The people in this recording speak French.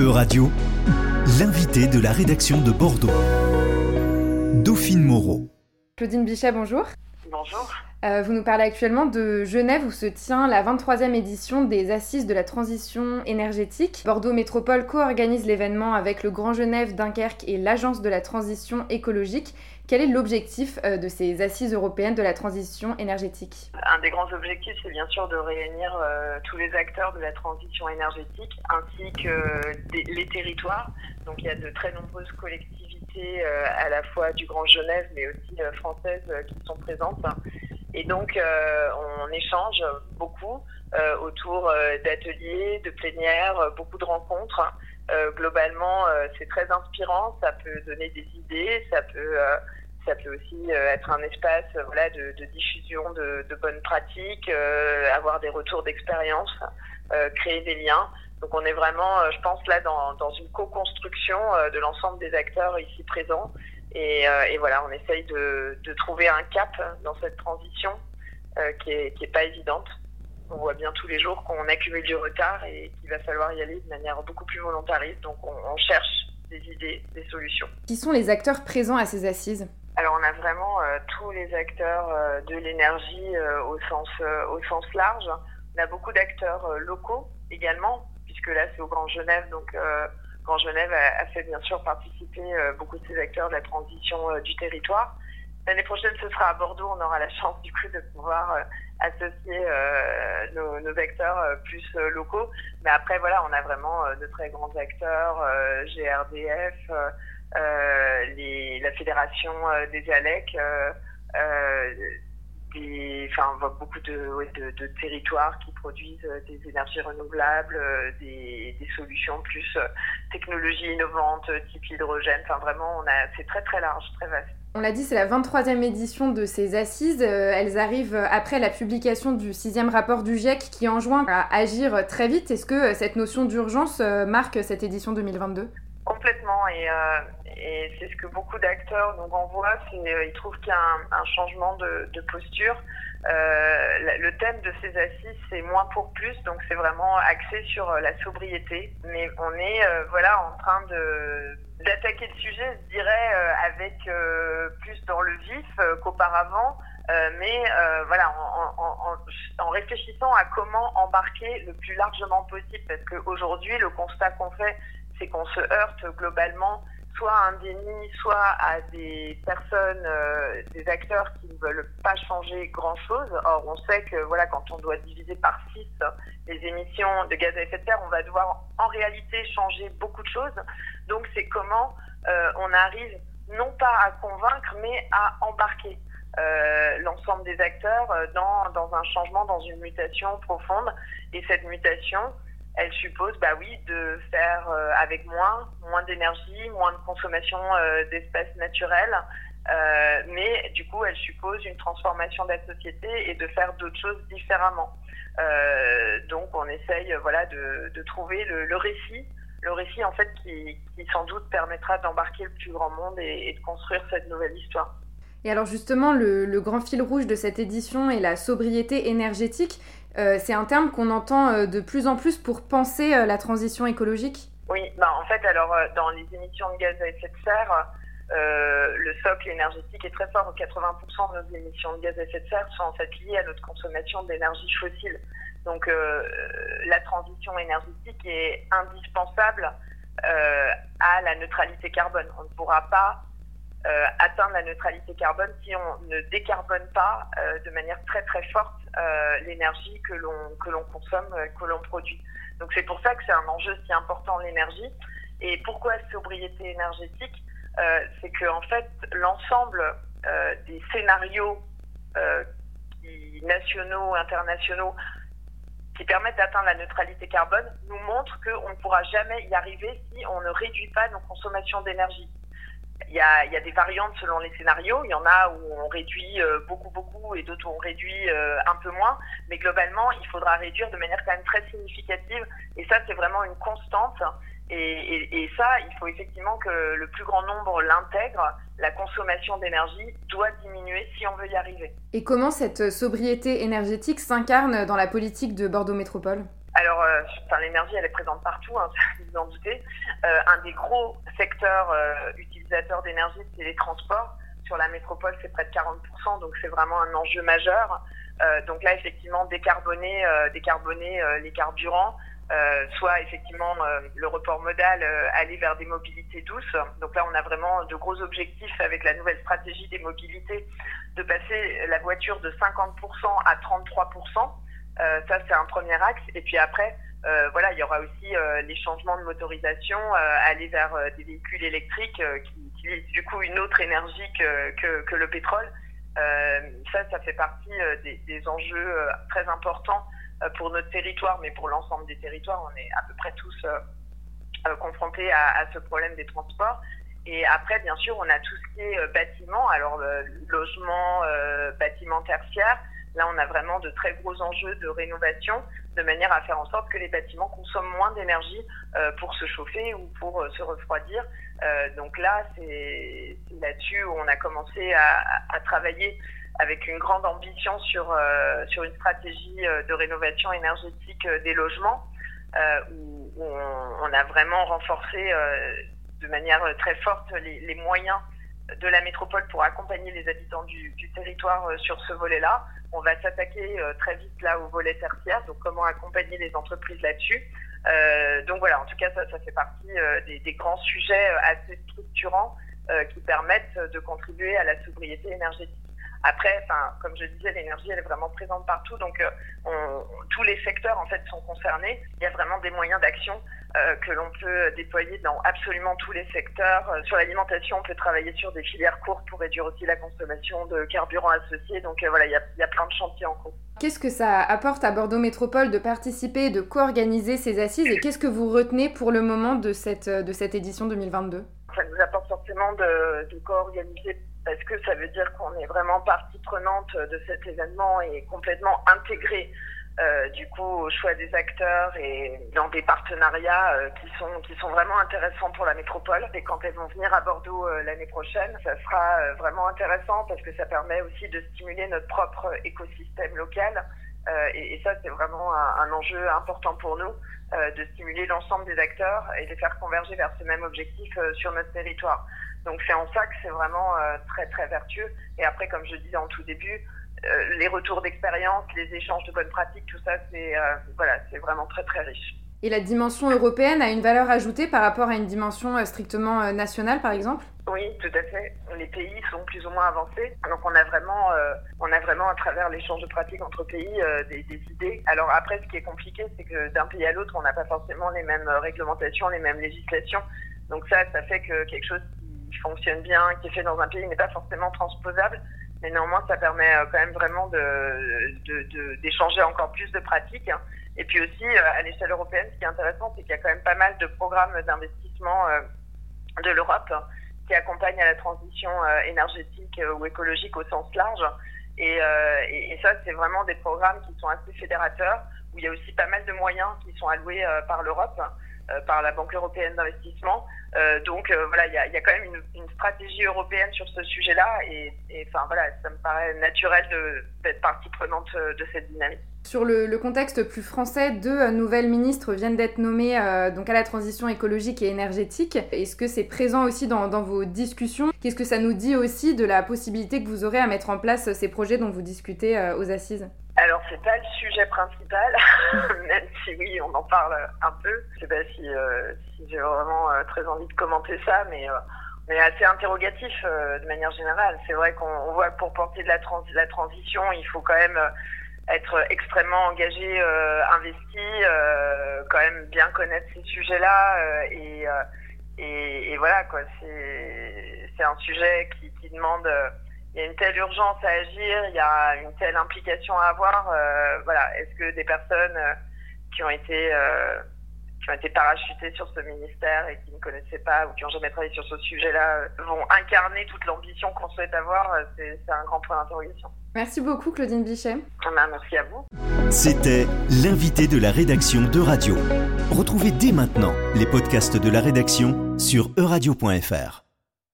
E-Radio, l'invité de la rédaction de Bordeaux. Dauphine Moreau. Claudine Bichet, bonjour. Bonjour. Euh, vous nous parlez actuellement de Genève où se tient la 23e édition des Assises de la transition énergétique. Bordeaux Métropole co-organise l'événement avec le Grand Genève, Dunkerque et l'Agence de la transition écologique. Quel est l'objectif euh, de ces Assises européennes de la transition énergétique? Un des grands objectifs, c'est bien sûr de réunir euh, tous les acteurs de la transition énergétique ainsi que les territoires. Donc il y a de très nombreuses collectivités à la fois du Grand Genève mais aussi françaises qui sont présentes. Et donc, euh, on échange beaucoup euh, autour euh, d'ateliers, de plénières, beaucoup de rencontres. globalement, c'est très inspirant, ça peut donner des idées, ça peut, ça peut aussi être un espace voilà, de, de diffusion de, de, bonnes pratiques, avoir des retours d'expérience, créer des liens. Donc on est vraiment, je pense, là dans, dans une co-construction de l'ensemble des acteurs ici présents euh, et, voilà, on essaye de, trouver un cap dans cette transition euh, qui, est, pas évidente. On voit bien tous les jours qu'on accumule du retard et qu'il va falloir y aller de manière beaucoup plus volontariste. Donc on, cherche des idées, des solutions. Qui sont les acteurs présents à ces assises? Alors on a vraiment euh, tous les acteurs de l'énergie au sens au sens large. On a beaucoup d'acteurs locaux également, puisque là c'est au Grand Genève, donc Grand Genève a, fait bien sûr participer euh, beaucoup de ces acteurs de la transition euh, du territoire. L'année prochaine, ce sera à Bordeaux. On aura la chance du coup de pouvoir euh, associer nos, acteurs plus locaux. Mais après, voilà, on a vraiment de très grands acteurs, GRDF, les, la Fédération des ALEC, des, enfin, beaucoup de, de, territoires qui produisent euh, des énergies renouvelables, euh, des, des solutions plus euh, technologies innovantes, type hydrogène. Enfin, vraiment, on a, c'est très très large, très vaste. On l'a dit, c'est la 23e édition de ces assises. Elles arrivent après la publication du sixième rapport du GIEC qui enjoint à agir très vite. Est-ce que cette notion d'urgence marque cette édition 2022 Complètement. Et, et c'est ce que beaucoup d'acteurs nous renvoient, c'est euh, ils trouvent qu'il y a un, changement de, posture. Euh, le thème de ces assises, c'est moins pour plus, donc c'est vraiment axé sur euh, la sobriété. Mais on est voilà en train de d'attaquer le sujet, je dirais, avec plus dans le vif qu'auparavant. mais voilà, en, en, en, réfléchissant à comment embarquer le plus largement possible, parce qu'aujourd'hui, le constat qu'on fait, c'est qu'on se heurte globalement soit à un déni, soit à des personnes, euh, des acteurs qui ne veulent pas changer grand-chose. Or, on sait que voilà, quand on doit diviser par 6 les émissions de gaz à effet de serre, on va devoir en réalité changer beaucoup de choses. Donc, c'est comment euh, on arrive non pas à convaincre, mais à embarquer. Euh, l'ensemble des acteurs dans, dans un changement, dans une mutation profonde. Et cette mutation, elle suppose, bah oui, de faire euh, avec moins, moins d'énergie, moins de consommation euh, d'espaces. Euh, mais du coup, elle suppose une transformation de la société et de faire d'autres choses différemment. donc, on essaye, voilà, de, de trouver le, le, récit, le récit en fait qui, qui sans doute permettra d'embarquer le plus grand monde et, et de construire cette nouvelle histoire. Et alors justement, le, le, grand fil rouge de cette édition est la sobriété énergétique. Euh, c'est un terme qu'on entend euh, de plus en plus pour penser euh, la transition écologique Oui, bah en fait, alors dans les émissions de gaz à effet de serre, le socle énergétique est très fort. 80% de nos émissions de gaz à effet de serre sont en fait liées à notre consommation d'énergie fossile. Donc la transition énergétique est indispensable à la neutralité carbone. On ne pourra pas euh, atteindre la neutralité carbone si on ne décarbone pas euh, de manière très très forte euh, l'énergie que l'on que l'on consomme, que l'on produit. Donc c'est pour ça que c'est un enjeu si important l'énergie. Et pourquoi sobriété énergétique? C'est que en fait l'ensemble des scénarios qui, nationaux, internationaux, qui permettent d'atteindre la neutralité carbone, nous montrent qu'on ne pourra jamais y arriver si on ne réduit pas nos consommations d'énergie. Il y, a, des variantes selon les scénarios. Il y en a où on réduit euh, beaucoup, beaucoup et d'autres où on réduit euh, un peu moins. Mais globalement, il faudra réduire de manière quand même très significative. Et ça, c'est vraiment une constante. Et, ça, il faut effectivement que le plus grand nombre l'intègre. La consommation d'énergie doit diminuer si on veut y arriver. Et comment cette sobriété énergétique s'incarne dans la politique de Bordeaux Métropole? Alors, enfin, l'énergie, elle est présente partout, hein, vous en doutez. un des gros secteurs utilisateurs d'énergie, c'est les transports. Sur la métropole, c'est près de 40%, donc c'est vraiment un enjeu majeur. donc là, effectivement, décarboner, décarboner les carburants, euh, soit effectivement euh, le report modal, euh, aller vers des mobilités douces. Donc là, on a vraiment de gros objectifs avec la nouvelle stratégie des mobilités de passer la voiture de 50% à 33%. Ça, c'est un premier axe. Et puis après, voilà, il y aura aussi les changements de motorisation, aller vers des véhicules électriques qui utilisent du coup une autre énergie que, que, le pétrole. ça, ça fait partie des, enjeux très importants euh, pour notre territoire, mais pour l'ensemble des territoires, on est à peu près tous euh, euh, confrontés à, ce problème des transports. Et après, bien sûr, on a tout ce qui est bâtiment, alors logement, bâtiment tertiaire. Là, on a vraiment de très gros enjeux de rénovation, de manière à faire en sorte que les bâtiments consomment moins d'énergie pour se chauffer ou pour se refroidir. donc là, c'est là-dessus où on a commencé à, travailler avec une grande ambition sur, euh, sur une stratégie euh, de rénovation énergétique euh, des logements, où, on, a vraiment renforcé de manière très forte les, moyens de la métropole pour accompagner les habitants du, territoire sur ce volet-là. On va s'attaquer très vite là au volet tertiaire, donc comment accompagner les entreprises là-dessus. donc voilà, en tout cas, ça, fait partie des, grands sujets assez structurants qui permettent de contribuer à la sobriété énergétique. Après, comme je disais, l'énergie, elle est vraiment présente partout, donc euh, tous les secteurs en fait sont concernés. Il y a vraiment des moyens d'action euh, que l'on peut déployer dans absolument tous les secteurs. Euh, sur l'alimentation, on peut travailler sur des filières courtes pour réduire aussi la consommation de carburants associés. Donc voilà, il y, a, il y a plein de chantiers en cours. Qu'est-ce que ça apporte à Bordeaux Métropole de participer, de co-organiser ces assises et qu'est-ce que vous retenez pour le moment de cette, de cette édition 2022 Ça nous apporte forcément de, de co-organiser parce que ça veut dire qu'on est vraiment partie prenante de cet événement et complètement intégrée euh, du coup au choix des acteurs et dans des partenariats euh, qui sont qui sont vraiment intéressants pour la métropole. Et quand elles vont venir à Bordeaux euh, l'année prochaine ça sera vraiment intéressant parce que ça permet aussi de stimuler notre propre écosystème local et, et, ça c'est vraiment un, enjeu important pour nous de stimuler l'ensemble des acteurs et les faire converger vers ce même objectif sur notre territoire donc c'est en ça que c'est vraiment euh, très très vertueux. Et après, comme je disais en tout début, euh, les retours d'expérience, les échanges de bonnes pratiques, tout ça, c'est euh, voilà, c'est vraiment très très riche. Et la dimension européenne a une valeur ajoutée par rapport à une dimension strictement nationale, par exemple? Oui, tout à fait. Les pays sont plus ou moins avancés, donc on a vraiment, on a vraiment à travers l'échange de pratiques entre pays des, idées. Alors après, ce qui est compliqué, c'est que d'un pays à l'autre, on n'a pas forcément les mêmes réglementations, les mêmes législations. Donc ça, ça fait que quelque chose fonctionne bien, qui est fait dans un pays n'est pas forcément transposable, mais néanmoins ça permet euh, quand même vraiment d'échanger encore plus de pratiques. Et puis aussi euh, à l'échelle européenne, ce qui est intéressant, c'est qu'il y a quand même pas mal de programmes d'investissement euh, de l'Europe qui accompagnent à la transition énergétique ou écologique au sens large. Et, et, et ça, c'est vraiment des programmes qui sont assez fédérateurs, où il y a aussi pas mal de moyens qui sont alloués par l'Europe. Euh, par la Banque européenne d'investissement. Euh, donc euh, voilà, il y a, quand même une, stratégie européenne sur ce sujet-là et, enfin voilà, ça me paraît naturel d'être partie prenante de cette dynamique. Sur le, contexte plus français, deux nouvelles ministres viennent d'être nommées donc à la transition écologique et énergétique. Est-ce que c'est présent aussi dans, vos discussions? Qu'est-ce que ça nous dit aussi de la possibilité que vous aurez à mettre en place ces projets dont vous discutez aux assises? C'est pas le sujet principal, même si oui on en parle un peu. Je sais pas si, euh, si j'ai vraiment euh, très envie de commenter ça, mais euh, on est assez interrogatif euh, de manière générale. C'est vrai qu'on voit que pour porter de la, trans la transition, il faut quand même être extrêmement engagé, investi, quand même bien connaître ces sujets-là et, et, et, voilà quoi. C'est c'est un sujet qui, qui demande il y a une telle urgence à agir, il y a une telle implication à avoir. Euh, voilà, est-ce que des personnes euh, qui ont été euh, qui ont été parachutées sur ce ministère et qui ne connaissaient pas ou qui n'ont jamais travaillé sur ce sujet-là euh, vont incarner toute l'ambition qu'on souhaite avoir euh, C'est un grand point d'interrogation. Merci beaucoup, Claudine Bichet. Ah ben, merci à vous. C'était l'invité de la rédaction de Radio. Retrouvez dès maintenant les podcasts de la rédaction sur euradio.fr.